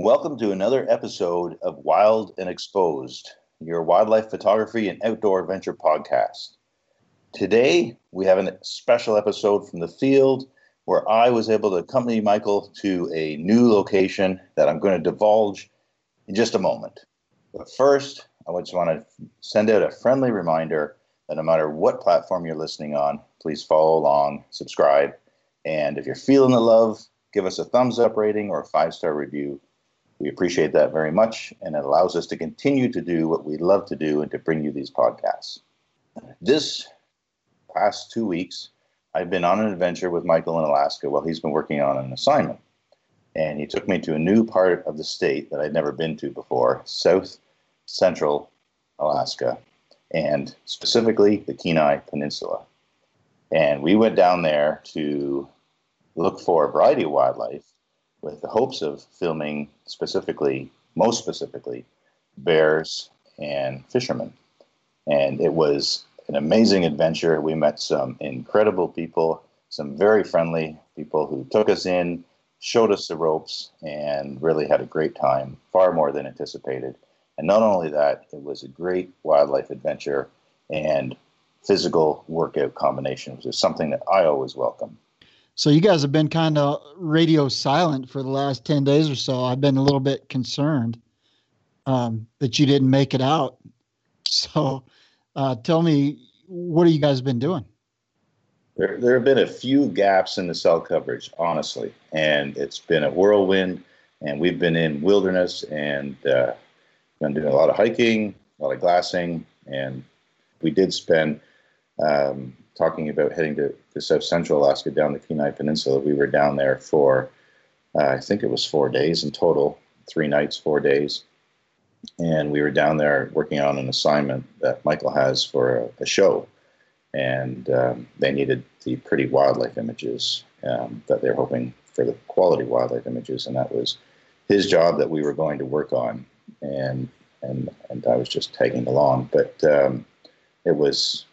Welcome to another episode of Wild and Exposed, your wildlife photography and outdoor adventure podcast. Today, we have a special episode from the field where I was able to accompany Michael to a new location that I'm going to divulge in just a moment. But first, I just want to send out a friendly reminder that no matter what platform you're listening on, please follow along, subscribe, and if you're feeling the love, give us a thumbs up rating or a five star review. We appreciate that very much, and it allows us to continue to do what we love to do and to bring you these podcasts. This past two weeks, I've been on an adventure with Michael in Alaska while he's been working on an assignment. And he took me to a new part of the state that I'd never been to before, south central Alaska, and specifically the Kenai Peninsula. And we went down there to look for a variety of wildlife with the hopes of filming specifically, most specifically, bears and fishermen. And it was an amazing adventure. We met some incredible people, some very friendly people who took us in, showed us the ropes, and really had a great time, far more than anticipated. And not only that, it was a great wildlife adventure and physical workout combination, which is something that I always welcome. So you guys have been kind of radio silent for the last 10 days or so. I've been a little bit concerned um, that you didn't make it out. So uh, tell me, what have you guys been doing? There, there have been a few gaps in the cell coverage, honestly, and it's been a whirlwind. And we've been in wilderness and uh, been doing a lot of hiking, a lot of glassing, and we did spend um, talking about heading to, to South Central Alaska down the Kenai Peninsula. We were down there for, uh, I think it was four days in total, three nights, four days. And we were down there working on an assignment that Michael has for a, a show. And um, they needed the pretty wildlife images um, that they're hoping for the quality wildlife images. And that was his job that we were going to work on. And and and I was just tagging along. But um, it was,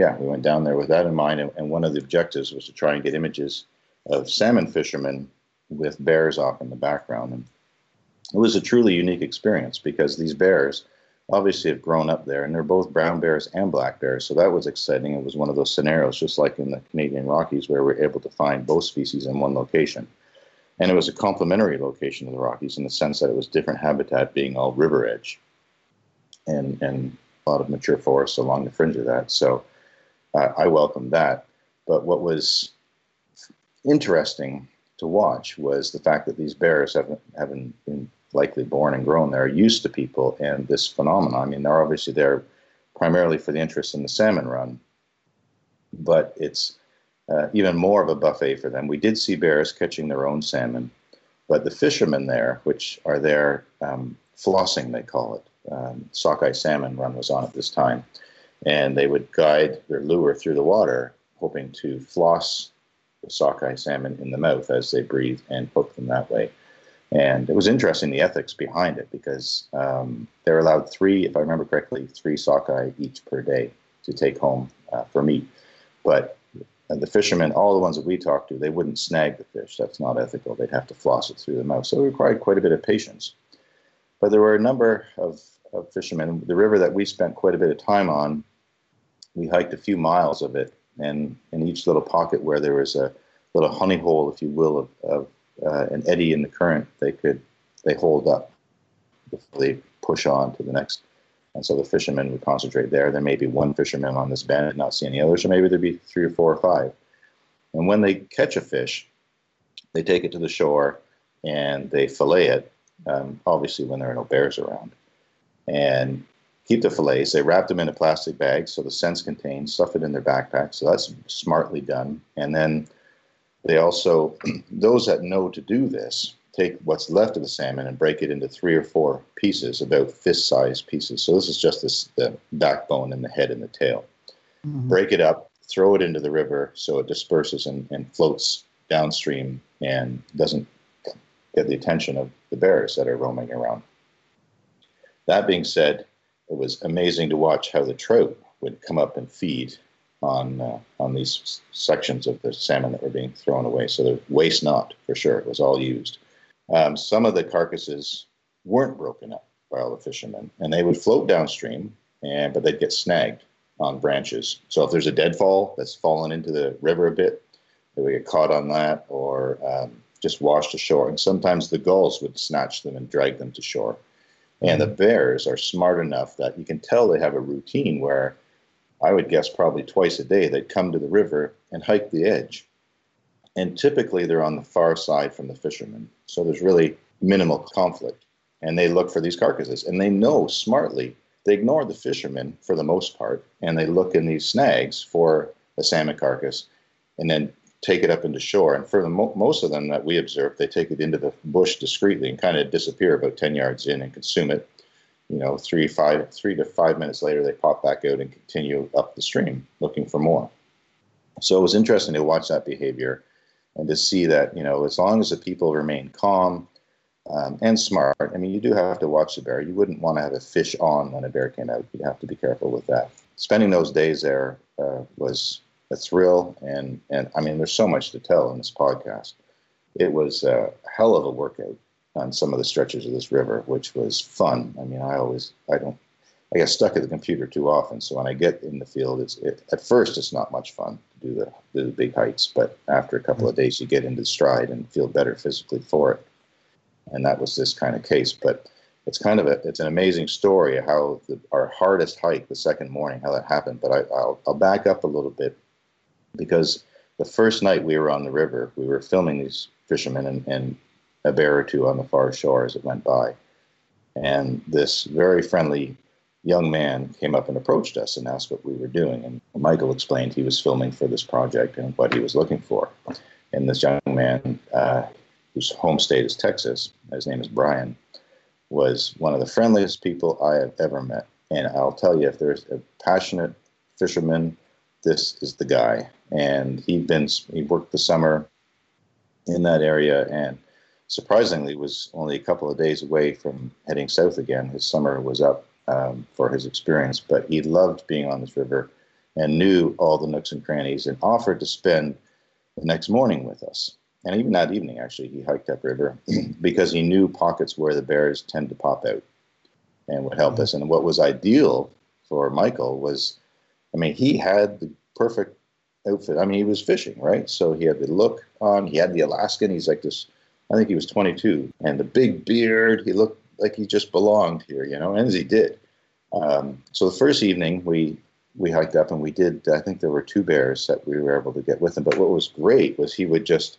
yeah, we went down there with that in mind. And, and, one of the objectives was to try and get images of salmon fishermen with bears off in the background. And it was a truly unique experience because these bears obviously have grown up there and they're both brown bears and black bears. So that was exciting. It was one of those scenarios, just like in the Canadian Rockies, where we're able to find both species in one location. And it was a complementary location to the Rockies in the sense that it was different habitat being all river edge and, and a lot of mature forests along the fringe of that. So uh, I welcomed that. But what was interesting to watch was the fact that these bears haven't, haven't been likely born and grown there, are used to people and this phenomenon. I mean, they're obviously there primarily for the interest in the salmon run, but it's uh, even more of a buffet for them. We did see bears catching their own salmon, but the fishermen there, which are there um, flossing, they call it, um, sockeye salmon run was on at this time. And they would guide their lure through the water, hoping to floss the sockeye salmon in the mouth as they breathe and hook them that way. And it was interesting the ethics behind it because um, they're allowed three, if I remember correctly, three sockeye each per day to take home uh, for meat. But the fishermen, all the ones that we talked to, they wouldn't snag the fish. That's not ethical. They'd have to floss it through the mouth. So it required quite a bit of patience. But there were a number of, of fishermen. The river that we spent quite a bit of time on, we hiked a few miles of it, and in each little pocket where there was a little honey hole, if you will, of, of uh, an eddy in the current, they could they hold up before they push on to the next. And so the fishermen would concentrate there. There may be one fisherman on this bend and not see any others, or maybe there'd be three or four or five. And when they catch a fish, they take it to the shore and they fillet it um, obviously when there are no bears around. And keep the fillets. They wrap them in a plastic bag so the scent's contained, stuff it in their backpack. So that's smartly done. And then they also, those that know to do this, take what's left of the salmon and break it into three or four pieces, about fist-sized pieces. So this is just this, the backbone and the head and the tail. Mm-hmm. Break it up, throw it into the river so it disperses and, and floats downstream and doesn't get the attention of the bears that are roaming around. That being said, it was amazing to watch how the trout would come up and feed on uh, on these sections of the salmon that were being thrown away. So the waste not for sure; it was all used. um, some of the carcasses weren't broken up by all the fishermen, and they would float downstream, and but they'd get snagged on branches. So if there's a deadfall that's fallen into the river a bit, they would get caught on that, or um, just washed ashore. And sometimes the gulls would snatch them and drag them to shore. And the bears are smart enough that you can tell they have a routine where I would guess probably twice a day they'd come to the river and hike the edge. And typically they're on the far side from the fishermen. So there's really minimal conflict. And they look for these carcasses and they know smartly. They ignore the fishermen for the most part and they look in these snags for a salmon carcass and then take it up into shore. And for the mo- most of them that we observed, they take it into the bush discreetly and kind of disappear about 10 yards in and consume it. You know, three, five, three to five minutes later, they pop back out and continue up the stream looking for more. So it was interesting to watch that behavior and to see that, you know, as long as the people remain calm um, and smart, I mean, you do have to watch the bear. You wouldn't want to have a fish on when a bear came out. You have to be careful with that. Spending those days there uh, was a thrill. And, and I mean, there's so much to tell in this podcast. It was a hell of a workout on some of the stretches of this river, which was fun. I mean, I always, I don't, I get stuck at the computer too often. So when I get in the field, it's it, at first it's not much fun to do the, do the big heights, but after a couple of days, you get into stride and feel better physically for it. And that was this kind of case. But it's kind of a, it's an amazing story how the, our hardest hike the second morning, how that happened. But I, I'll, I'll back up a little bit because the first night we were on the river, we were filming these fishermen and, and a bear or two on the far shore as it went by. And this very friendly young man came up and approached us and asked what we were doing. And Michael explained he was filming for this project and what he was looking for. And this young man, uh, whose home state is Texas, his name is Brian, was one of the friendliest people I have ever met. And I'll tell you, if there's a passionate fisherman, this is the guy and he'd been he worked the summer in that area and surprisingly was only a couple of days away from heading south again. His summer was up um, for his experience but he loved being on this river and knew all the nooks and crannies and offered to spend the next morning with us. And even that evening actually he hiked up river because he knew pockets where the bears tend to pop out and would help us. And what was ideal for michael was i mean he had the perfect outfit. I mean, he was fishing, right? So he had the look on. He had the Alaskan. He's like this. I think he was 22, and the big beard. He looked like he just belonged here, you know, and as he did. Um, so the first evening we we hiked up and we did. I think there were two bears that we were able to get with him. But what was great was he would just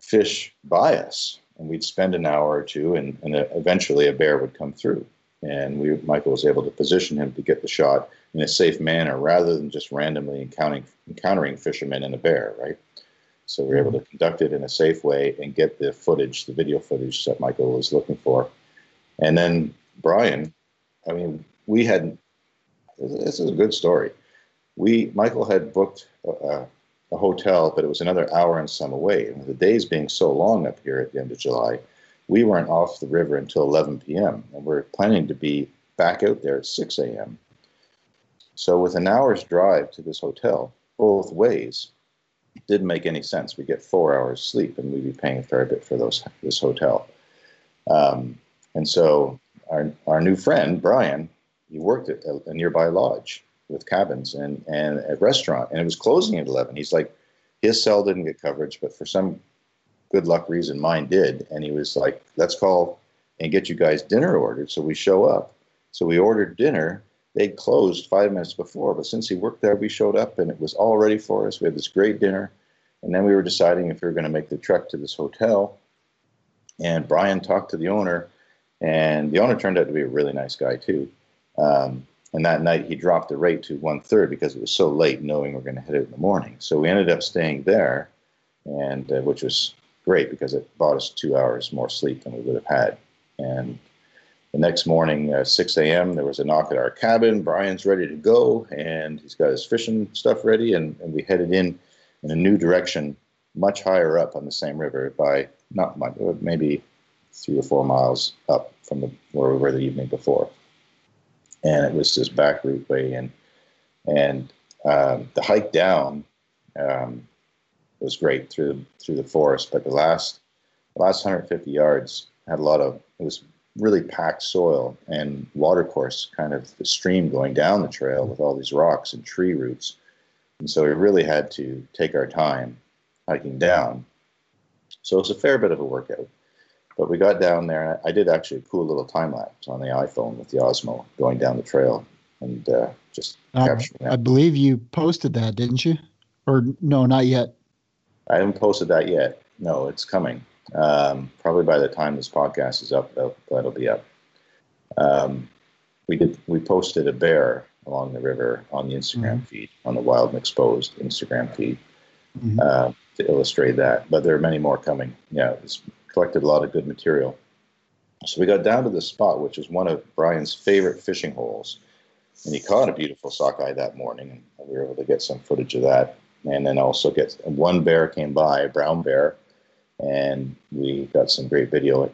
fish by us, and we'd spend an hour or two, and, and eventually a bear would come through, and we Michael was able to position him to get the shot in a safe manner rather than just randomly encountering, encountering fishermen and a bear, right? So we are able to mm-hmm. conduct it in a safe way and get the footage, the video footage that Michael was looking for. And then Brian, I mean, we had, this is a good story. We, Michael had booked a, a hotel, but it was another hour and some away. And the days being so long up here at the end of July, we weren't off the river until 11 p.m. And we're planning to be back out there at 6 a.m. So with an hour's drive to this hotel, both ways, didn't make any sense. We get four hours sleep, and we'd be paying a fair bit for those this hotel. Um, and so our our new friend Brian, he worked at a, a, nearby lodge with cabins and and a restaurant, and it was closing at eleven. He's like, his cell didn't get coverage, but for some good luck reason, mine did. And he was like, let's call and get you guys dinner ordered. So we show up. So we ordered dinner they'd closed five minutes before, but since he worked there, we showed up and it was all ready for us. We had this great dinner. And then we were deciding if we were going to make the trek to this hotel. And Brian talked to the owner, and the owner turned out to be a really nice guy, too. Um, and that night he dropped the rate to one third because it was so late, knowing we are going to head out in the morning. So we ended up staying there, and uh, which was great because it bought us two hours more sleep than we would have had. And the next morning, uh, 6 a.m., there was a knock at our cabin. Brian's ready to go, and he's got his fishing stuff ready, and, and we headed in in a new direction, much higher up on the same river by not much, maybe three or four miles up from the, where we were the evening before. And it was this back route way in. And um, the hike down um, was great through through the forest, but the last the last 150 yards had a lot of it was really packed soil and watercourse, kind of the stream going down the trail with all these rocks and tree roots. And so we really had to take our time hiking down. So it's a fair bit of a workout. But we got down there, and I did actually a cool little time lapse on the iPhone with the Osmo going down the trail and uh, just I, I believe you posted that, didn't you? Or no, not yet. I haven't posted that yet. No, it's coming. Um, probably by the time this podcast is up, that'll, that'll be up. Um, we did. We posted a bear along the river on the Instagram mm-hmm. feed, on the Wild and Exposed Instagram feed, mm-hmm. uh, to illustrate that. But there are many more coming. Yeah, it's collected a lot of good material. So we got down to the spot, which is one of Brian's favorite fishing holes, and he caught a beautiful sockeye that morning, and we were able to get some footage of that. And then also get one bear came by, a brown bear, and we got some great video.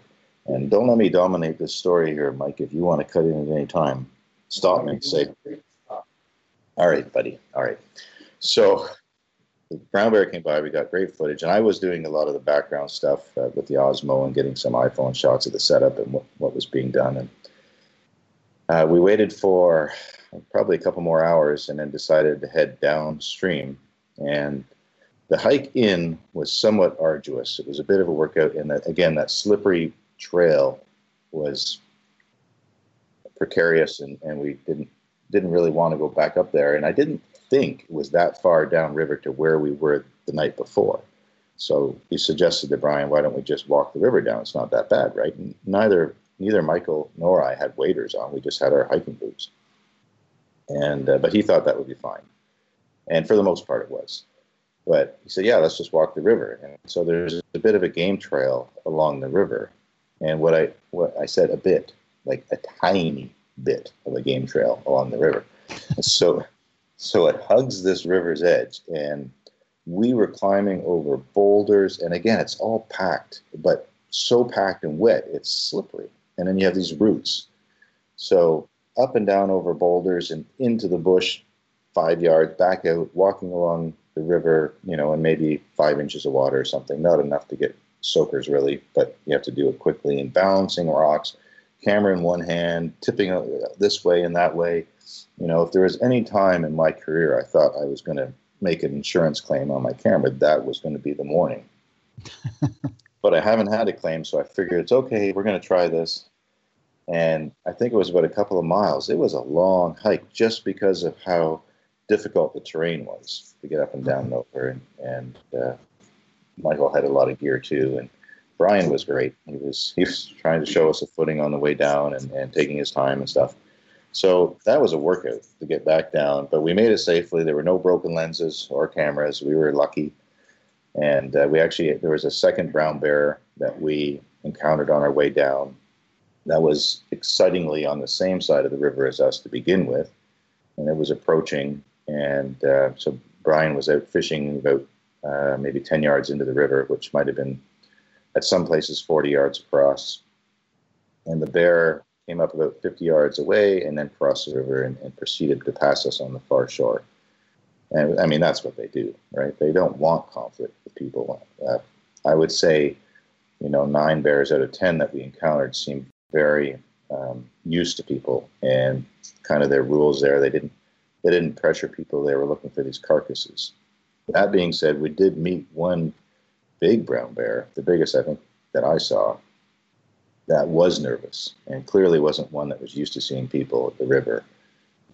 And don't let me dominate this story here, Mike. If you want to cut in at any time, stop me and say, "All right, buddy. All right." So the brown bear came by. We got great footage, and I was doing a lot of the background stuff uh, with the Osmo and getting some iPhone shots of the setup and what, what was being done. And uh, we waited for probably a couple more hours, and then decided to head downstream. And the hike in was somewhat arduous. It was a bit of a workout, and that again, that slippery trail was precarious, and, and we didn't didn't really want to go back up there. And I didn't think it was that far downriver to where we were the night before. So he suggested to Brian, "Why don't we just walk the river down? It's not that bad, right?" And neither neither Michael nor I had waders on. We just had our hiking boots, and uh, but he thought that would be fine, and for the most part, it was. But he said, yeah, let's just walk the river. And so there's a bit of a game trail along the river. And what I what I said a bit, like a tiny bit of a game trail along the river. so so it hugs this river's edge and we were climbing over boulders and again it's all packed, but so packed and wet, it's slippery. And then you have these roots. So up and down over boulders and into the bush, five yards, back out, walking along the river, you know, and maybe five inches of water or something. Not enough to get soakers really, but you have to do it quickly and balancing rocks, camera in one hand, tipping this way and that way. You know, if there was any time in my career I thought I was going to make an insurance claim on my camera, that was going to be the morning. but I haven't had a claim, so I figured it's okay. We're going to try this. And I think it was about a couple of miles. It was a long hike just because of how difficult the terrain was to get up and down over. And, and uh, Michael had a lot of gear too. And Brian was great. He was he was trying to show us a footing on the way down and, and taking his time and stuff. So that was a workout to get back down, but we made it safely. There were no broken lenses or cameras. We were lucky, and uh, we actually there was a second brown bear that we encountered on our way down. That was excitingly on the same side of the river as us to begin with, and it was approaching and uh, so Brian was out fishing about uh, maybe 10 yards into the river, which might have been at some places 40 yards across. And the bear came up about 50 yards away and then crossed the river and, and proceeded to pass us on the far shore. And I mean, that's what they do, right? They don't want conflict with people. Uh, I would say, you know, nine bears out of 10 that we encountered seemed very um, used to people and kind of their rules there. They didn't they didn't pressure people. They were looking for these carcasses. That being said, we did meet one big brown bear, the biggest I think that I saw, that was nervous and clearly wasn't one that was used to seeing people at the river.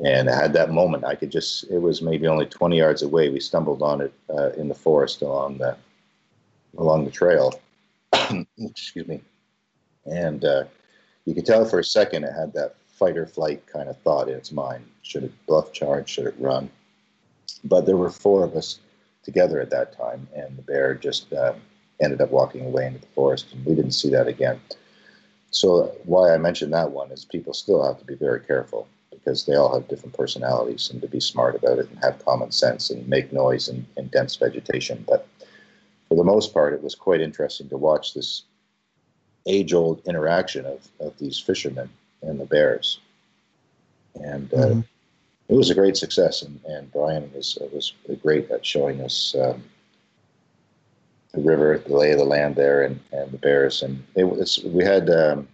And I had that moment. I could just, it was maybe only 20 yards away. We stumbled on it uh, in the forest along the, along the trail. Excuse me. And uh, you could tell for a second it had that fight or flight kind of thought in its mind. Should it bluff charge? Should it run? But there were four of us together at that time, and the bear just um, ended up walking away into the forest, and we didn't see that again. So why I mentioned that one is people still have to be very careful because they all have different personalities, and to be smart about it and have common sense and make noise in, in dense vegetation. But for the most part, it was quite interesting to watch this age-old interaction of, of these fishermen and the Bears. And uh, mm-hmm. it was a great success, and, and Brian was was great at showing us um, the river, the lay of the land there, and, and the bears. And it was, we had um,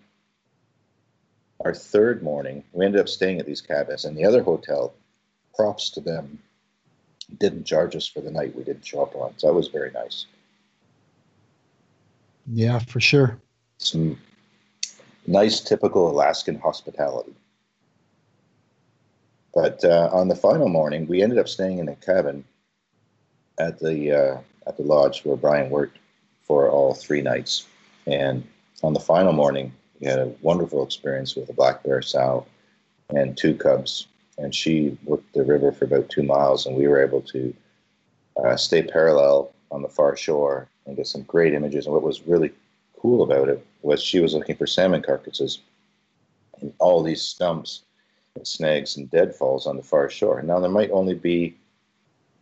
our third morning. We ended up staying at these cabins, and the other hotel. Props to them, didn't charge us for the night we didn't show up on. So that was very nice. Yeah, for sure. Some nice, typical Alaskan hospitality. But uh, on the final morning, we ended up staying in a cabin at the uh, at the lodge where Brian worked for all three nights. And on the final morning, we had a wonderful experience with a black bear sow and two cubs. And she worked the river for about two miles, and we were able to uh, stay parallel on the far shore and get some great images. And what was really cool about it was she was looking for salmon carcasses in all these stumps and snags and deadfalls on the far shore. Now there might only be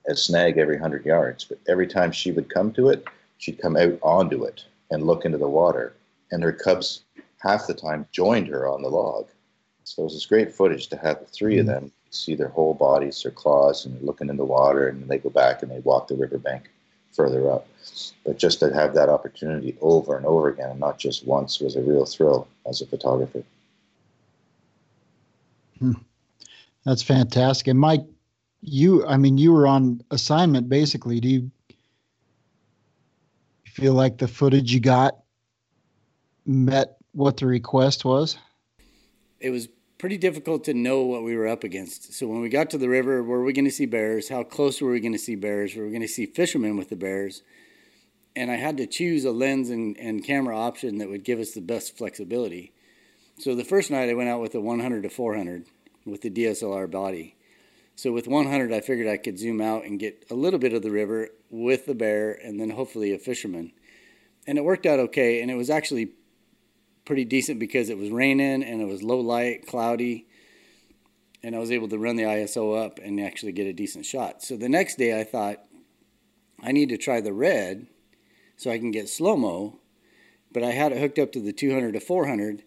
a snag every hundred yards, but every time she would come to it, she'd come out onto it and look into the water. And her cubs half the time joined her on the log. So it was this great footage to have the 3 of mm-hmm. them see their whole bodies, their claws, and looking in the water, and they go back and they walk the riverbank further up. But just to have that opportunity over and over again, and not just once, was a real thrill as a photographer. Hmm. That's fantastic. And Mike, you, I mean, you were on assignment basically. Do you feel like the footage you got met what the request was? It was pretty difficult to know what we were up against. So when we got to the river, were we going to see bears? How close were we going to see bears? Were we going to see fishermen with the bears? And I had to choose a lens and, and camera option that would give us the best flexibility. So the first night I went out with a 100 to 400 with the DSLR body. So with 100, I figured I could zoom out and get a little bit of the river with the bear and then hopefully a fisherman. And it worked out okay. And it was actually pretty decent because it was raining and it was low light, cloudy, and I was able to run the ISO up and actually get a decent shot. So the next day I thought I need to try the red so I can get slow mo, but I had it hooked up to the 200 to 400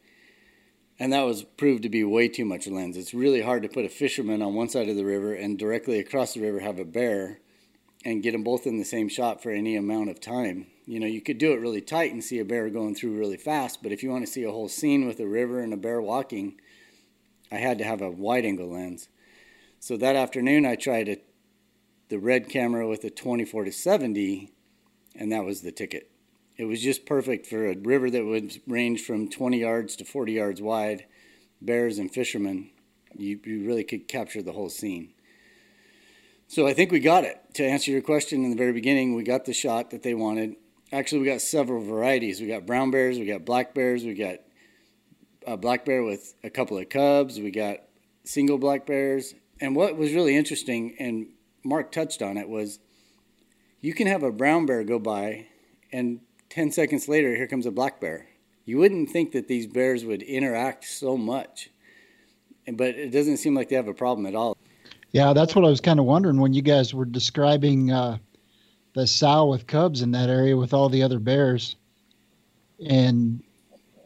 and that was proved to be way too much lens. It's really hard to put a fisherman on one side of the river and directly across the river have a bear and get them both in the same shot for any amount of time. You know, you could do it really tight and see a bear going through really fast, but if you want to see a whole scene with a river and a bear walking, I had to have a wide angle lens. So that afternoon, I tried a, the red camera with a 24 to 70, and that was the ticket. It was just perfect for a river that would range from 20 yards to 40 yards wide, bears and fishermen. You, you really could capture the whole scene. So I think we got it. To answer your question in the very beginning, we got the shot that they wanted. Actually, we got several varieties. We got brown bears, we got black bears, we got a black bear with a couple of cubs, we got single black bears. And what was really interesting, and Mark touched on it, was you can have a brown bear go by, and 10 seconds later, here comes a black bear. You wouldn't think that these bears would interact so much, but it doesn't seem like they have a problem at all. Yeah, that's what I was kind of wondering when you guys were describing uh, the sow with cubs in that area with all the other bears, and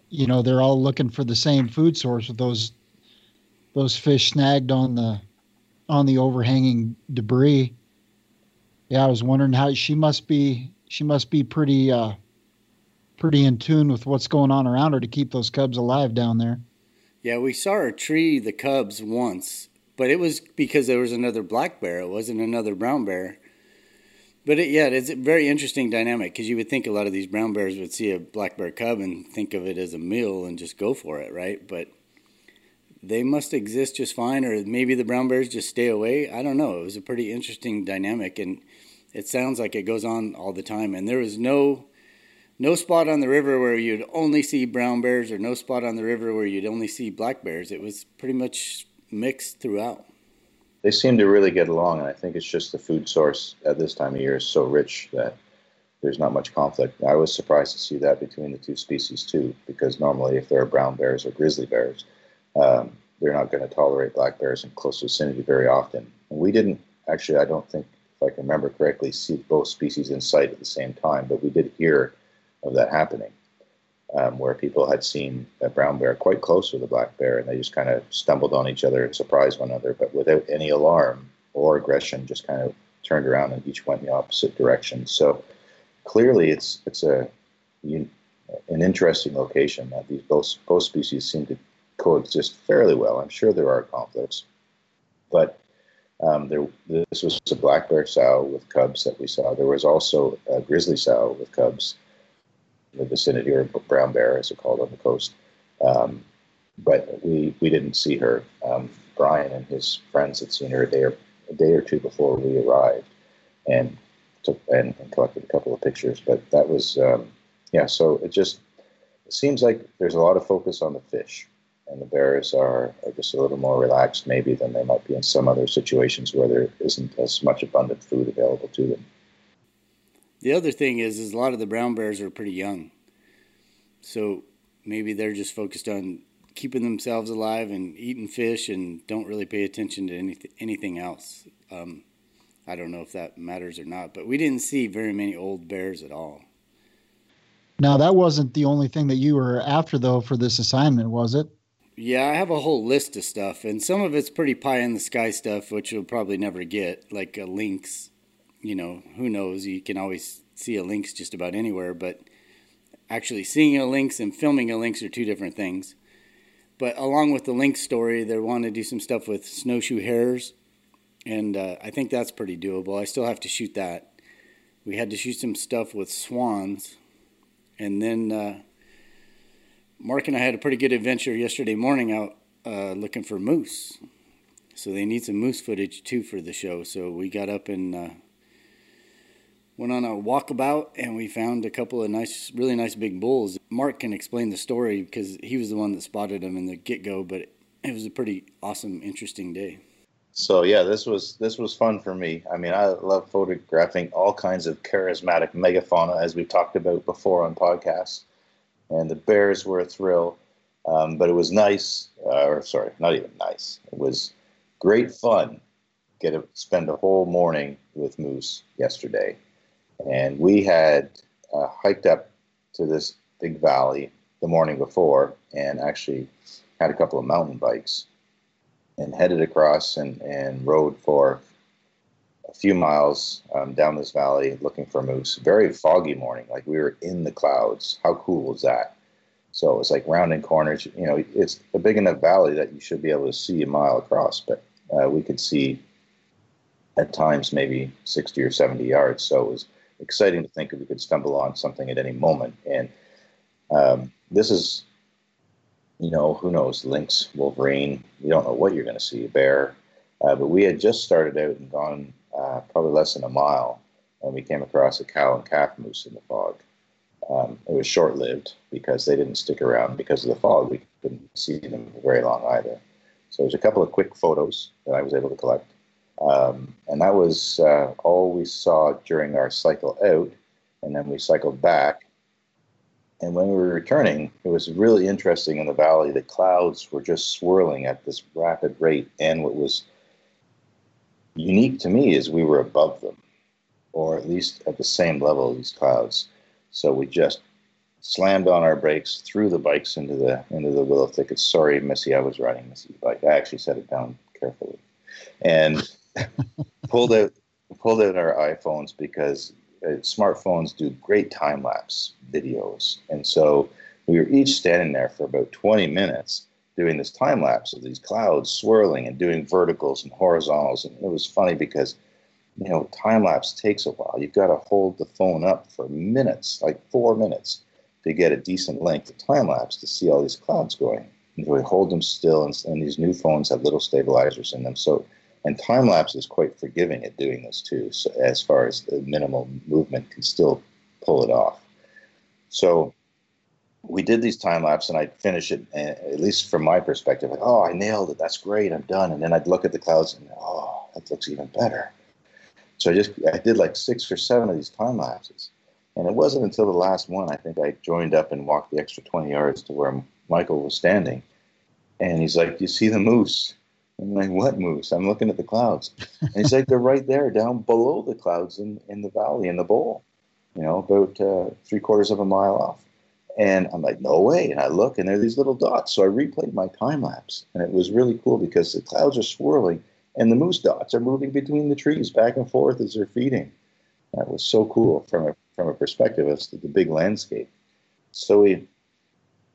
you know they're all looking for the same food source with those those fish snagged on the on the overhanging debris. Yeah, I was wondering how she must be. She must be pretty uh, pretty in tune with what's going on around her to keep those cubs alive down there. Yeah, we saw her tree the cubs once but it was because there was another black bear. It wasn't another brown bear. But it, yeah, it's a very interesting dynamic because you would think a lot of these brown bears would see a black bear cub and think of it as a meal and just go for it, right? But they must exist just fine, or maybe the brown bears just stay away. I don't know. It was a pretty interesting dynamic, and it sounds like it goes on all the time. And there was no no spot on the river where you'd only see brown bears, or no spot on the river where you'd only see black bears. It was pretty much mixed throughout. They seem to really get along, and I think it's just the food source at this time of year is so rich that there's not much conflict. I was surprised to see that between the two species too, because normally if there are brown bears or grizzly bears, um, they're not going to tolerate black bears in close vicinity very often. And we didn't actually, I don't think, if I can remember correctly, see both species in sight at the same time, but we did hear of that happening um, where people had seen a brown bear quite close with a black bear, and they just kind of stumbled on each other and surprised one another, but without any alarm or aggression, just kind of turned around and each went in the opposite direction. So clearly it's it's a an interesting location that these both both species seem to coexist fairly well. I'm sure there are conflicts, but um, there this was a black bear sow with cubs that we saw. There was also a grizzly sow with cubs the vicinity, or brown bear as it's called on the coast. Um, but we we didn't see her. Um, Brian and his friends had seen her a day or a day or two before we arrived, and took and, and collected a couple of pictures. But that was um, yeah. So it just it seems like there's a lot of focus on the fish, and the bears are, are just a little more relaxed maybe than they might be in some other situations where there isn't as much abundant food available to them. The other thing is, is a lot of the brown bears are pretty young, so maybe they're just focused on keeping themselves alive and eating fish and don't really pay attention to anything anything else. Um, I don't know if that matters or not, but we didn't see very many old bears at all. Now that wasn't the only thing that you were after though for this assignment, was it? Yeah, I have a whole list of stuff, and some of it's pretty pie in the sky stuff, which you'll probably never get, like a lynx. You know, who knows? You can always see a lynx just about anywhere, but actually seeing a lynx and filming a lynx are two different things. But along with the lynx story, they want to do some stuff with snowshoe hares, and uh, I think that's pretty doable. I still have to shoot that. We had to shoot some stuff with swans, and then uh, Mark and I had a pretty good adventure yesterday morning out uh, looking for moose. So they need some moose footage too for the show. So we got up and uh, went on a walkabout and we found a couple of nice, really nice big bulls. Mark can explain the story because he was the one that spotted them in the get go, but it was a pretty awesome, interesting day. So yeah, this was this was fun for me. I mean, I love photographing all kinds of charismatic megafauna, as we talked about before on podcasts. And the bears were a thrill, um, but it was nice. Uh, or sorry, not even nice. It was great fun. Get to spend a whole morning with moose yesterday and we had uh, hiked up to this big valley the morning before and actually had a couple of mountain bikes and headed across and, and rode for a few miles um, down this valley looking for moose. Very foggy morning, like we were in the clouds. How cool was that? So it was like rounding corners. You know, it's a big enough valley that you should be able to see a mile across, but uh, we could see at times maybe 60 or 70 yards. So it was exciting to think that we could stumble on something at any moment. And um, this is, you know, who knows, lynx, wolverine. You don't know what you're going to see, a bear. Uh, but we had just started out and gone uh, probably less than a mile, and we came across a cow and calf moose in the fog. Um, it was short lived because they didn't stick around because of the fog. We couldn't see them for very long either. So there's a couple of quick photos that I was able to collect. Um, and that was uh, all we saw during our cycle out. And then we cycled back. And when we were returning, it was really interesting in the valley. The clouds were just swirling at this rapid rate. And what was unique to me is we were above them, or at least at the same level of these clouds. So we just slammed on our brakes, threw the bikes into the into the willow thickets. Sorry, Missy, I was riding Missy's bike. I actually set it down carefully, and pulled out pulled out our iPhones because uh, smartphones do great time lapse videos, and so we were each standing there for about 20 minutes doing this time lapse of these clouds swirling and doing verticals and horizontals, and it was funny because you know time lapse takes a while. You've got to hold the phone up for minutes, like four minutes, to get a decent length of time lapse to see all these clouds going. And we hold them still, and, and these new phones have little stabilizers in them, so and time lapse is quite forgiving at doing this too, so as far as the minimal movement can still pull it off. So we did these time lapse, and I'd finish it, eh, at least from my perspective, like, oh, I nailed it. That's great. I'm done. And then I'd look at the clouds and, oh, that looks even better. So I just I did like six or seven of these time lapses. And it wasn't until the last one, I think I joined up and walked the extra 20 yards to where Michael was standing. And he's like, you see the moose? I'm like, what moose? I'm looking at the clouds. And he's like, they're right there down below the clouds in, in the valley, in the bowl, you know, about uh, three quarters of a mile off. And I'm like, no way. And I look, and there are these little dots. So I replayed my time lapse. And it was really cool because the clouds are swirling and the moose dots are moving between the trees back and forth as they're feeding. That was so cool from a from a perspective of the big landscape. So we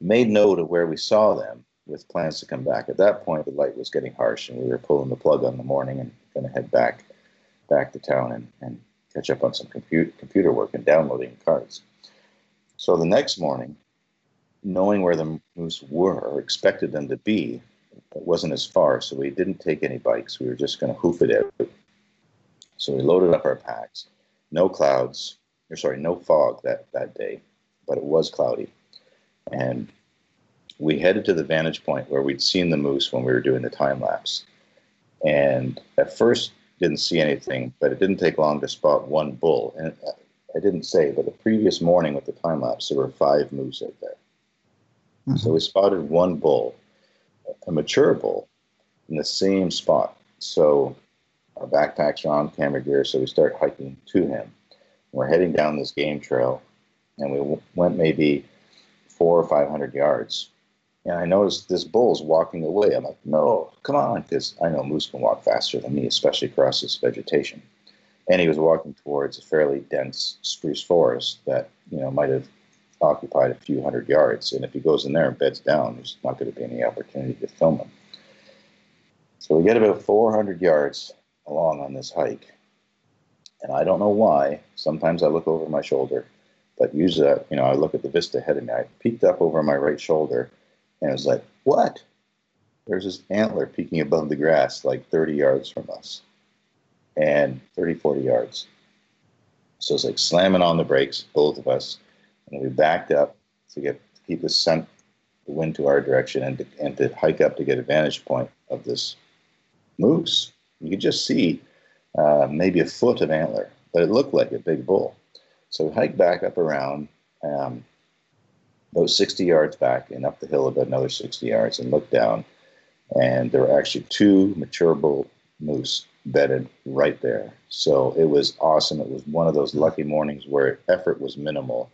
made note of where we saw them with plans to come back. At that point, the light was getting harsh, and we were pulling the plug on the morning and going to head back back to town and, and catch up on some compute, computer work and downloading cards. So the next morning, knowing where the moose were or expected them to be, it wasn't as far, so we didn't take any bikes. We were just going to hoof it out. So we loaded up our packs. No clouds, or sorry, no fog that, that day, but it was cloudy. And we headed to the vantage point where we'd seen the moose when we were doing the time lapse. And at first, didn't see anything, but it didn't take long to spot one bull. And I didn't say, but the previous morning with the time lapse, there were five moose out there. Mm-hmm. So we spotted one bull, a mature bull, in the same spot. So our backpacks are on, camera gear, so we start hiking to him. We're heading down this game trail, and we went maybe four or five hundred yards. And I noticed this bull's walking away. I'm like, no, come on, because I know moose can walk faster than me, especially across this vegetation. And he was walking towards a fairly dense spruce forest that you know might have occupied a few hundred yards. And if he goes in there and beds down, there's not going to be any opportunity to film him. So we get about 400 yards along on this hike. And I don't know why. Sometimes I look over my shoulder, but usually, you know, I look at the vista ahead of me. I peeked up over my right shoulder and it was like, what? There's this antler peeking above the grass like 30 yards from us and 30, 40 yards. So it's like slamming on the brakes, both of us. And we backed up to get to keep the scent, the wind to our direction and to, and to hike up to get a vantage point of this moose. You could just see uh, maybe a foot of antler, but it looked like a big bull. So we hiked back up around um, about 60 yards back and up the hill about another 60 yards and looked down. And there were actually two mature bull moose bedded right there. So it was awesome. It was one of those lucky mornings where effort was minimal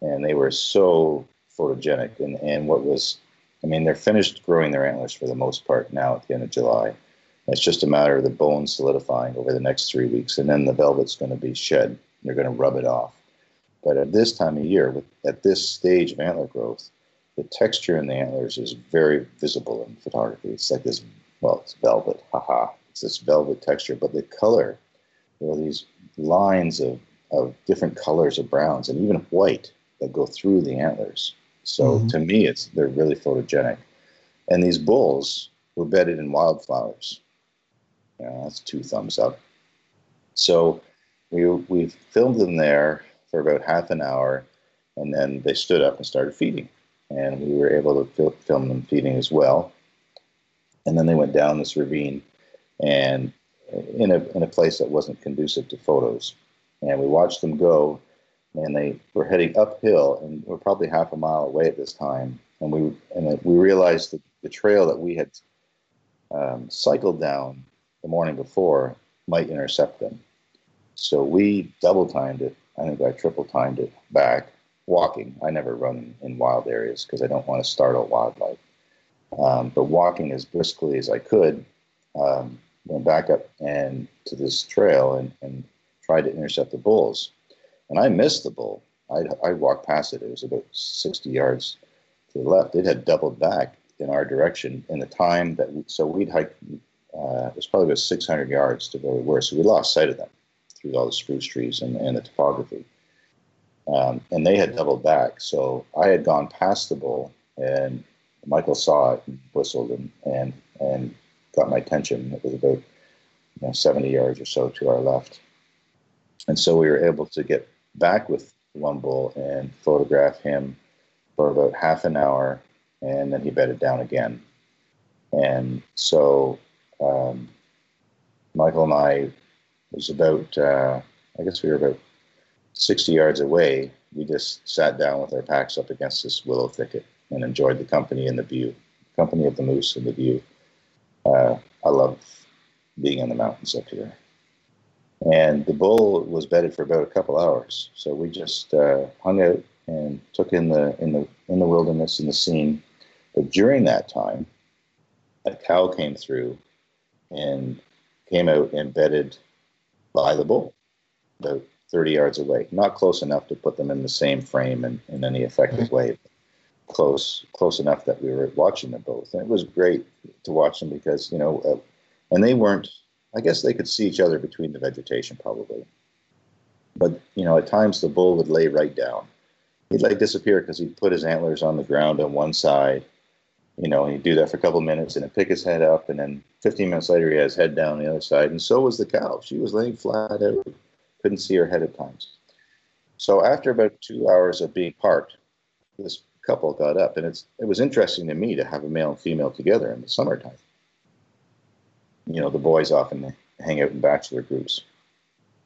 and they were so photogenic. And, and what was, I mean, they're finished growing their antlers for the most part now at the end of July. It's just a matter of the bone solidifying over the next three weeks, and then the velvet's going to be shed. They're going to rub it off. But at this time of year, with, at this stage of antler growth, the texture in the antlers is very visible in photography. It's like this, well, it's velvet, haha. It's this velvet texture, but the color, there are these lines of, of different colors of browns and even white that go through the antlers. So mm-hmm. to me, it's they're really photogenic. And these bulls were bedded in wildflowers. Yeah, that's two thumbs up. So we we filmed them there for about half an hour, and then they stood up and started feeding, and we were able to fil- film them feeding as well. And then they went down this ravine, and in a in a place that wasn't conducive to photos, and we watched them go and they were heading uphill, and we're probably half a mile away at this time. And we and we realized that the trail that we had um, cycled down the morning before might intercept them. So we double timed it. I think I triple timed it back walking. I never run in wild areas because I don't want to startle wildlife. Um, but walking as briskly as I could, um, went back up and to this trail and, and tried to intercept the bulls. And I missed the bull. I, I walked past it. It was about 60 yards to the left. It had doubled back in our direction in the time that we, so we'd hiked. Uh, it was probably about 600 yards to where we were. So we lost sight of them all the spruce trees and, and the topography. Um, and they had doubled back. So I had gone past the bull, and Michael saw it and whistled and and, and got my attention. It was about you know, 70 yards or so to our left. And so we were able to get back with one bull and photograph him for about half an hour, and then he bedded down again. And so um, Michael and I was about, uh, I guess we were about 60 yards away. We just sat down with our packs up against this willow thicket and enjoyed the company and the view, company of the moose and the view. Uh, I love being in the mountains up here and the bull was bedded for about a couple hours. So we just uh, hung out and took in the in the in the wilderness and the scene. But during that time, a cow came through and came out and bedded by the bull, about 30 yards away. Not close enough to put them in the same frame in, in any effective way. Close, close enough that we were watching them both, and it was great to watch them because you know, uh, and they weren't. I guess they could see each other between the vegetation probably, but you know, at times the bull would lay right down. He'd like disappear because he'd put his antlers on the ground on one side, you know, he'd do that for a couple of minutes and then pick his head up, and then 15 minutes later he has his head down the other side, and so was the cow. She was laying flat out couldn't see her head at times. So after about two hours of being parked, this couple got up, and it's it was interesting to me to have a male and female together in the summertime. You know, the boys often hang out in bachelor groups.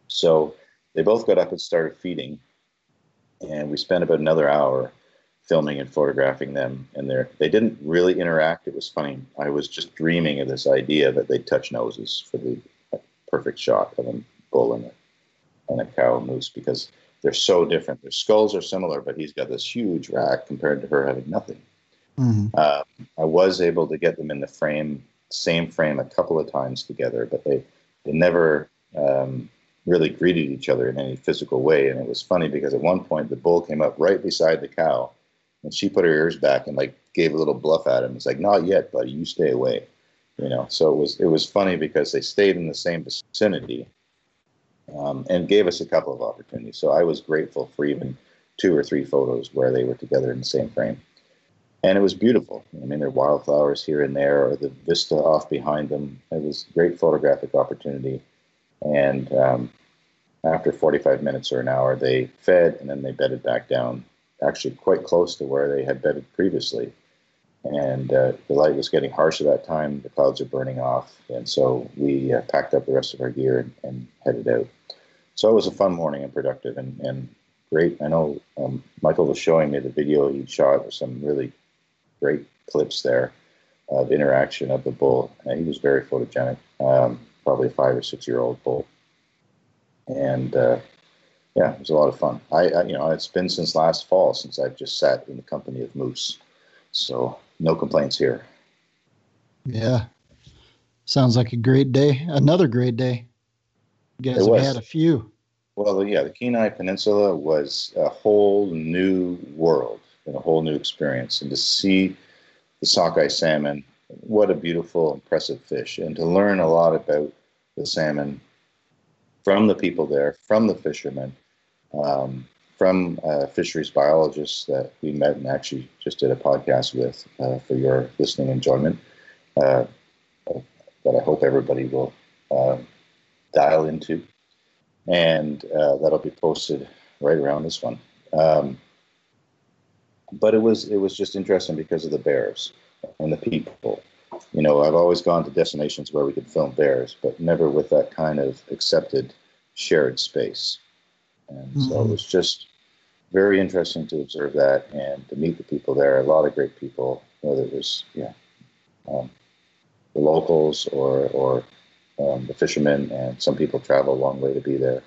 So they both got up and started feeding, and we spent about another hour filming and photographing them. And they they didn't really interact. It was funny. I was just dreaming of this idea that they'd touch noses for the perfect shot of a bull and a and a cow moose because they're so different. Their skulls are similar, but he's got this huge rack compared to her having nothing. Mm-hmm. Uh, I was able to get them in the frame, same frame, a couple of times together, but they they never um, really greeted each other in any physical way. And it was funny because at one point the bull came up right beside the cow, and she put her ears back and like gave a little bluff at him. It's like, not yet, buddy. You stay away. You know. So it was it was funny because they stayed in the same vicinity, um, and gave us a couple of opportunities. So I was grateful for even two or three photos where they were together in the same frame. And it was beautiful. I mean, there are wildflowers here and there, or the vista off behind them. It was a great photographic opportunity. And um, after 45 minutes or an hour, they fed and then they bedded back down, actually quite close to where they had bedded previously. And uh, the light was getting harsh at that time. The clouds are burning off. And so we uh, packed up the rest of our gear and, and headed out. So it was a fun morning and productive and, and great. I know um, Michael was showing me the video he shot with some really great clips there of interaction of the bull. And he was very photogenic, um, probably a five or six year old bull. And uh, yeah, it was a lot of fun. I, I, you know, it's been since last fall since I've just sat in the company of moose. So no complaints here. Yeah. Sounds like a great day. Another great day. You guys have had a few. Well, yeah, the Kenai Peninsula was a whole new world and a whole new experience. And to see the sockeye salmon, what a beautiful, impressive fish. And to learn a lot about the salmon from the people there, from the fishermen, um, from uh, fisheries biologists that we met and actually just did a podcast with uh, for your listening enjoyment. Uh, that I hope everybody will uh, dial into, and uh, that'll be posted right around this one. Um, but it was it was just interesting because of the bears and the people. You know, I've always gone to destinations where we could film bears, but never with that kind of accepted shared space. And mm-hmm. so it mm-hmm. was just very interesting to observe that and to meet the people there. A lot of great people, whether it was yeah, um, the locals or or um, the fishermen, and some people travel a long way to be there.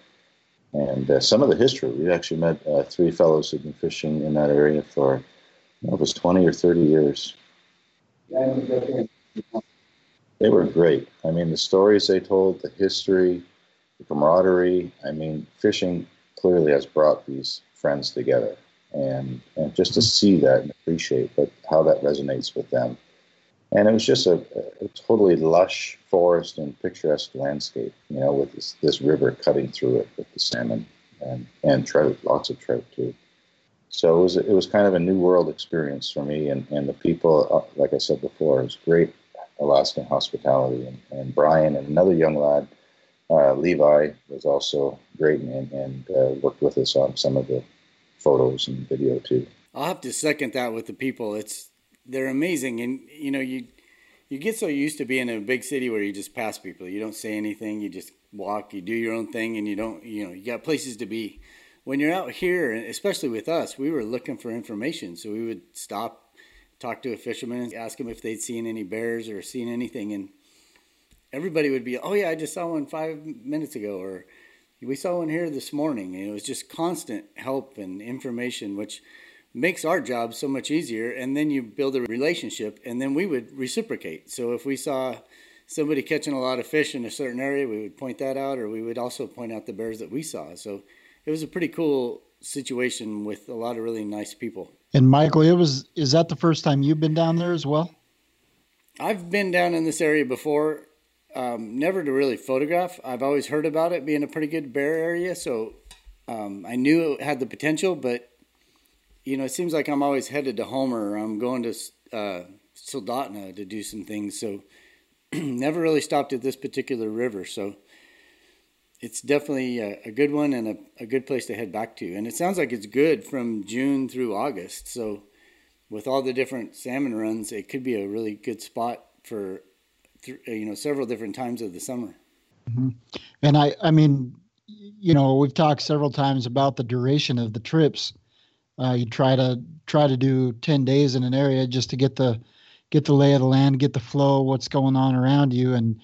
And uh, some of the history, we actually met uh, three fellows who've been fishing in that area for, you know, it was 20 or 30 years. They were great. I mean, the stories they told, the history, the camaraderie. I mean, fishing clearly has brought these friends together. And, and just to see that and appreciate but how that resonates with them and it was just a, a, totally lush forest and picturesque landscape, you know, with this, this river cutting through it with the salmon and, and trout, lots of trout too. So it was it was kind of a new world experience for me, and, and the people, uh, like I said before, it was great Alaskan hospitality, and, and Brian and another young lad, uh, Levi, was also great and, and uh, worked with us on some of the photos and video too. I'll have to second that with the people. It's they're amazing, and you know you you get so used to being in a big city where you just pass people. You don't say anything. You just walk. You do your own thing, and you don't. You know you got places to be. When you're out here, especially with us, we were looking for information, so we would stop, talk to a fisherman, ask them if they'd seen any bears or seen anything, and everybody would be, "Oh yeah, I just saw one five minutes ago," or "We saw one here this morning." And it was just constant help and information, which makes our job so much easier and then you build a relationship and then we would reciprocate so if we saw somebody catching a lot of fish in a certain area we would point that out or we would also point out the bears that we saw so it was a pretty cool situation with a lot of really nice people. And Michael, it was is that the first time you've been down there as well? I've been down in this area before, um, never to really photograph. I've always heard about it being a pretty good bear area, so um, I knew it had the potential. But you know, it seems like I'm always headed to Homer. I'm going to uh, Soldotna to do some things, so never really stopped at this particular river. So it's definitely a, a good one and a, a, good place to head back to. And it sounds like it's good from June through August. So with all the different salmon runs, it could be a really good spot for th- you know several different times of the summer. Mm-hmm. And I, I mean, you know, we've talked several times about the duration of the trips. Uh, you try to try to do ten days in an area just to get the get the lay of the land, get the flow, what's going on around you, and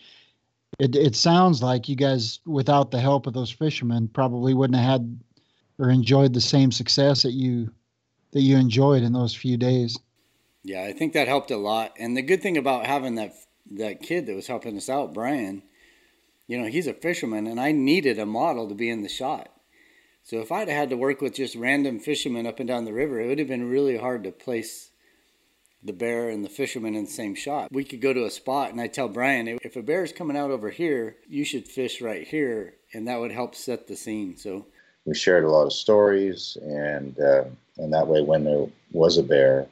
it it sounds like you guys, without the help of those fishermen, probably wouldn't have had or enjoyed the same success that you that you enjoyed in those few days. Yeah, I think that helped a lot. And the good thing about having that that kid that was helping us out, Brian, you know, he's a fisherman, and I needed a model to be in the shot. So if I'd had to work with just random fishermen up and down the river, it would have been really hard to place the bear and the fisherman in the same shot. We could go to a spot and I tell Brian, if a bear is coming out over here, you should fish right here, and that would help set the scene. So we shared a lot of stories, and uh, and that way, when there was a bear,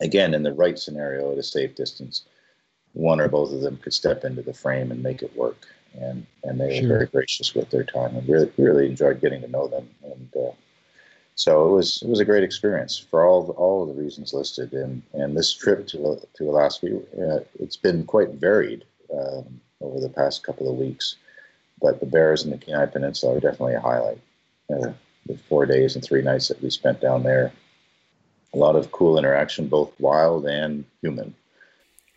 again in the right scenario at a safe distance, one or both of them could step into the frame and make it work. And and they sure. were very gracious with their time, and really really enjoyed getting to know them. And uh, so it was it was a great experience for all the, all of the reasons listed. And and this trip to to Alaska, uh, it's been quite varied um, over the past couple of weeks. But the bears in the Kenai Peninsula are definitely a highlight. Uh, the four days and three nights that we spent down there, a lot of cool interaction, both wild and human.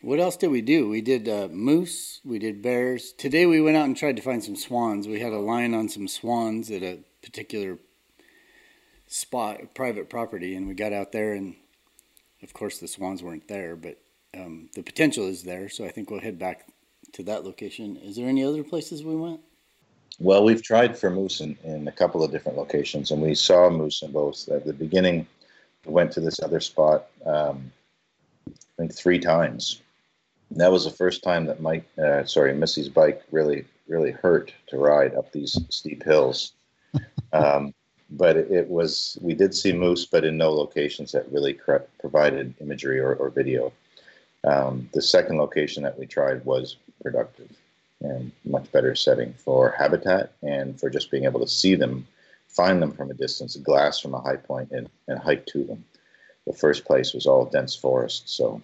What else did we do? We did uh, moose, we did bears. Today we went out and tried to find some swans. We had a line on some swans at a particular spot, private property, and we got out there, and of course the swans weren't there, but um, the potential is there. So I think we'll head back to that location. Is there any other places we went? Well, we've tried for moose in, in a couple of different locations, and we saw moose in both. At the beginning, we went to this other spot, um, I think three times. And that was the first time that Mike, uh, sorry, Missy's bike really, really hurt to ride up these steep hills. Um, but it, it, was we did see moose, but in no locations that really cre- provided imagery or, or video. Um, the second location that we tried was productive and much better setting for habitat and for just being able to see them, find them from a distance, glass from a high point, and, and hike to them. The first place was all dense forest, so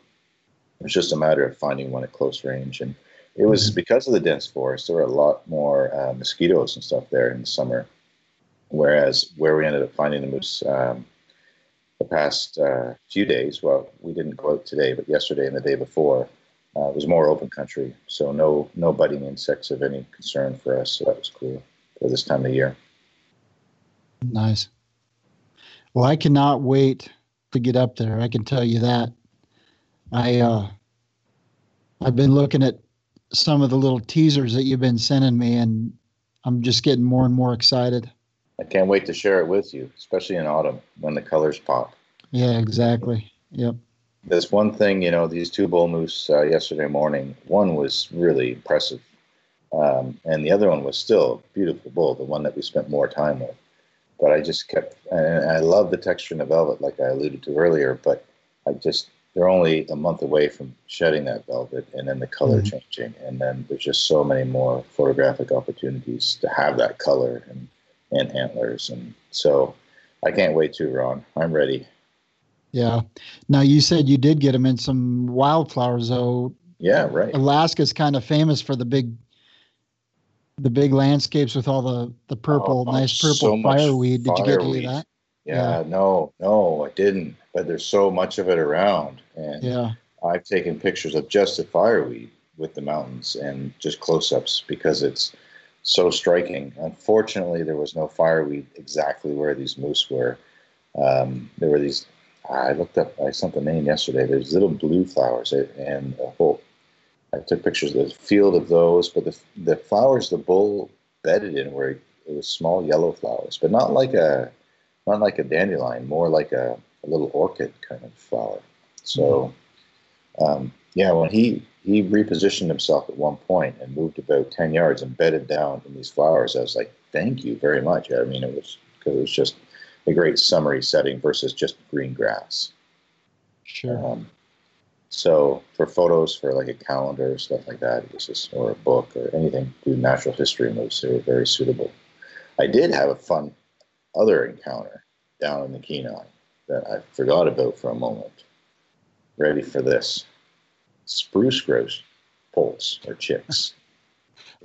it was just a matter of finding one at close range. And it was mm-hmm. because of the dense forest, there were a lot more uh, mosquitoes and stuff there in the summer Whereas where we ended up finding the moose um, the past uh, few days, well, we didn't go out today, but yesterday and the day before, uh, was more open country. So no no budding insects of any concern for us. So that was cool for this time of year. Nice. Well, I cannot wait to get up there. I can tell you that. I uh, I've been looking at some of the little teasers that you've been sending me, and I'm just getting more and more excited. I can't wait to share it with you, especially in autumn when the colors pop. Yeah, exactly. Yep. There's one thing, you know, these two bull moose uh, yesterday morning. One was really impressive, um, and the other one was still a beautiful bull, the one that we spent more time with. But I just kept, and I love the texture in the velvet, like I alluded to earlier. But I just, they're only a month away from shedding that velvet, and then the color mm-hmm. changing, and then there's just so many more photographic opportunities to have that color and and antlers. And so I can't wait to, Ron. I'm ready. Yeah. Now you said you did get them in some wildflowers, though. Yeah, right. Alaska's kind of famous for the big, the big landscapes with all the the purple, oh, nice purple so fireweed. Did you get any of that? Yeah, yeah, no, no, I didn't. But there's so much of it around, and yeah, I've taken pictures of just the fireweed with the mountains and just close-ups because it's so striking. Unfortunately, there was no fireweed exactly where these moose were. Um, there were these. I looked up. I sent the name yesterday. There's little blue flowers, and a whole. I took pictures of the field of those, but the the flowers the bull bedded in were it was small yellow flowers, but not like a not like a dandelion, more like a, a little orchid kind of flower. So, um, yeah, when he he repositioned himself at one point and moved about ten yards and bedded down in these flowers, I was like, "Thank you very much." I mean, it was because it was just a great summery setting versus just green grass. Sure. Um, so for photos for like a calendar stuff like that, it was just, or a book or anything do natural history moves, they were very suitable. I did have a fun other encounter down in the Kenai that I forgot about for a moment. Ready for this? Spruce grouse poults or chicks.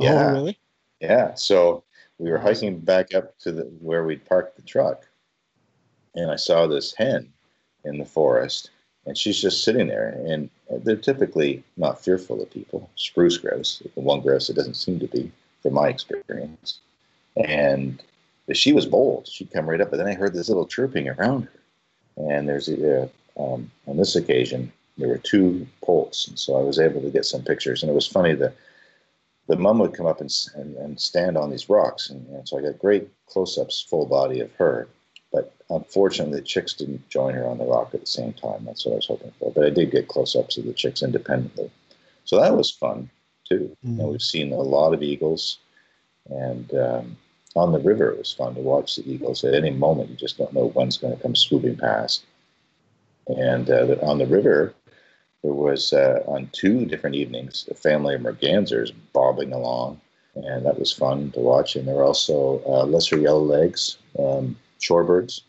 Oh, really? Yeah. So we were hiking back up to the where we'd parked the truck, and I saw this hen in the forest, and she's just sitting there. And they're typically not fearful of people. Spruce grouse, the one grouse it doesn't seem to be, from my experience. And she was bold. She'd come right up, but then I heard this little chirping around her. And there's a, um, on this occasion, there were two poults, and so I was able to get some pictures. And it was funny that the mum would come up and, and, and stand on these rocks, and, and so I got great close-ups, full body of her. But unfortunately, the chicks didn't join her on the rock at the same time. That's what I was hoping for. But I did get close-ups of the chicks independently, so that was fun too. Mm. You know, we've seen a lot of eagles, and um, on the river, it was fun to watch the eagles. At any moment, you just don't know when's going to come swooping past. And uh, on the river, there was uh, on two different evenings a family of mergansers bobbing along, and that was fun to watch. And there were also uh, lesser yellow legs, um, shorebirds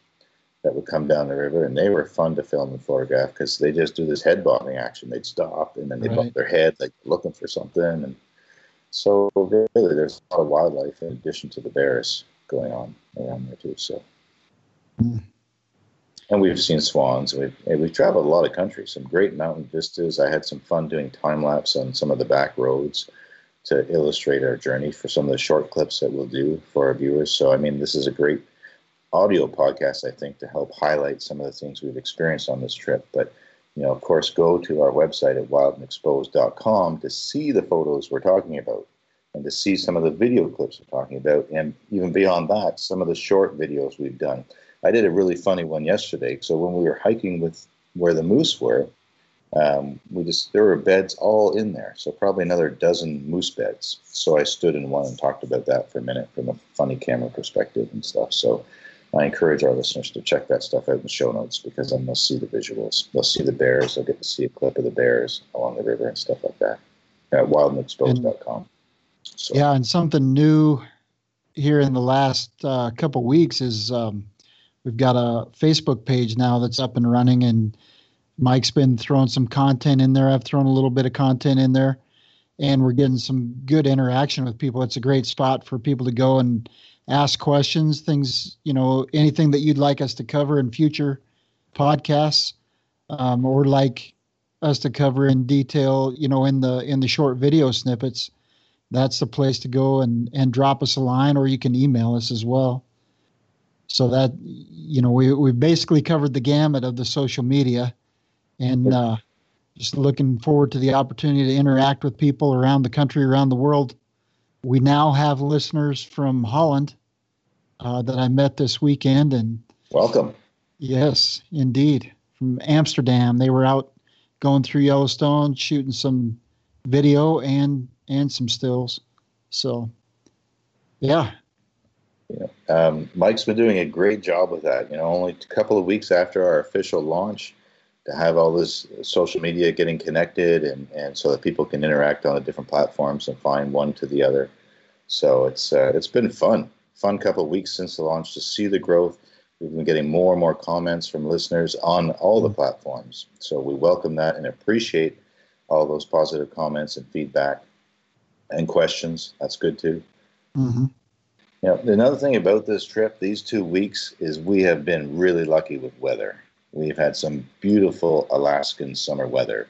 that would come down the river, and they were fun to film and photograph because they just do this head bobbing action. They'd stop and then they right. bump their head like looking for something, and so really, there's a lot of wildlife in addition to the bears going on around there too. So, mm. and we've seen swans. We've we've traveled a lot of countries, some great mountain vistas. I had some fun doing time lapse on some of the back roads to illustrate our journey for some of the short clips that we'll do for our viewers. So, I mean, this is a great audio podcast, I think, to help highlight some of the things we've experienced on this trip. But you know, of course, go to our website at wildandexposed.com to see the photos we're talking about and to see some of the video clips we're talking about. And even beyond that, some of the short videos we've done. I did a really funny one yesterday. So when we were hiking with where the moose were, um, we just there were beds all in there, so probably another dozen moose beds. So I stood in one and talked about that for a minute from a funny camera perspective and stuff. So I encourage our listeners to check that stuff out in the show notes because then they'll see the visuals. They'll see the bears. They'll get to see a clip of the bears along the river and stuff like that at wildandexposed.com. So. Yeah, and something new here in the last uh, couple weeks is um, we've got a Facebook page now that's up and running, and Mike's been throwing some content in there. I've thrown a little bit of content in there, and we're getting some good interaction with people. It's a great spot for people to go and ask questions, things, you know, anything that you'd like us to cover in future podcasts, um, or like us to cover in detail, you know, in the in the short video snippets. That's the place to go and and drop us a line, or you can email us as well. So that you know, we we've basically covered the gamut of the social media, and uh, just looking forward to the opportunity to interact with people around the country, around the world we now have listeners from Holland uh, that I met this weekend, and welcome. Yes, indeed, from Amsterdam. They were out going through Yellowstone, shooting some video and and some stills. So, yeah. Yeah, um, Mike's been doing a great job with that. You know, only a couple of weeks after our official launch, to have all this social media getting connected and, and so that people can interact on the different platforms and find one to the other. So it's uh, it's been fun, fun couple of weeks since the launch to see the growth. We've been getting more and more comments from listeners on all the platforms. So we welcome that and appreciate all those positive comments and feedback and questions. That's good too. Mm-hmm. Another thing about this trip, these two weeks, is we have been really lucky with weather. We've had some beautiful Alaskan summer weather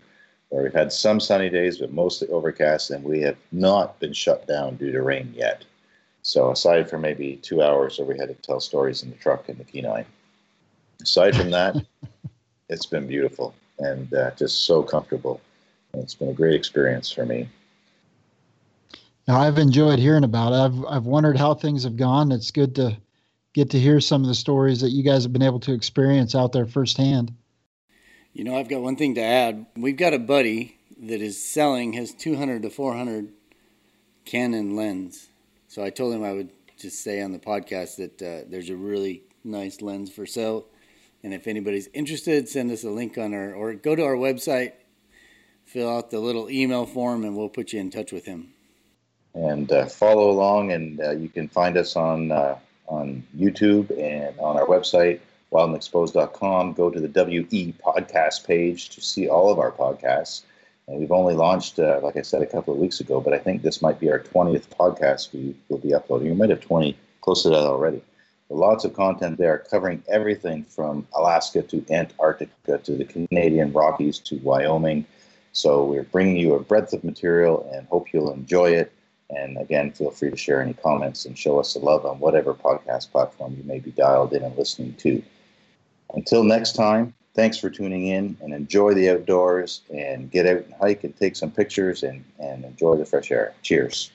where we've had some sunny days, but mostly overcast, and we have not been shut down due to rain yet. So, aside from maybe two hours where we had to tell stories in the truck in the Kenai, aside from that, it's been beautiful and uh, just so comfortable. And it's been a great experience for me. Now, I've enjoyed hearing about it. I've I've wondered how things have gone. It's good to get to hear some of the stories that you guys have been able to experience out there firsthand. You know, I've got one thing to add. We've got a buddy that is selling his 200 to 400 Canon lens. So I told him I would just say on the podcast that uh, there's a really nice lens for sale. And if anybody's interested, send us a link on our, or go to our website, fill out the little email form, and we'll put you in touch with him. And uh, follow along, and uh, you can find us on uh, on YouTube and on our website, wildandexposed.com. Go to the WE podcast page to see all of our podcasts. And we've only launched, uh, like I said, a couple of weeks ago, but I think this might be our 20th podcast we will be uploading. We might have 20, close to that already. But lots of content there covering everything from Alaska to Antarctica to the Canadian Rockies to Wyoming. So we're bringing you a breadth of material and hope you'll enjoy it. And again, feel free to share any comments and show us the love on whatever podcast platform you may be dialed in and listening to. Until next time, thanks for tuning in and enjoy the outdoors and get out and hike and take some pictures and, and enjoy the fresh air. Cheers.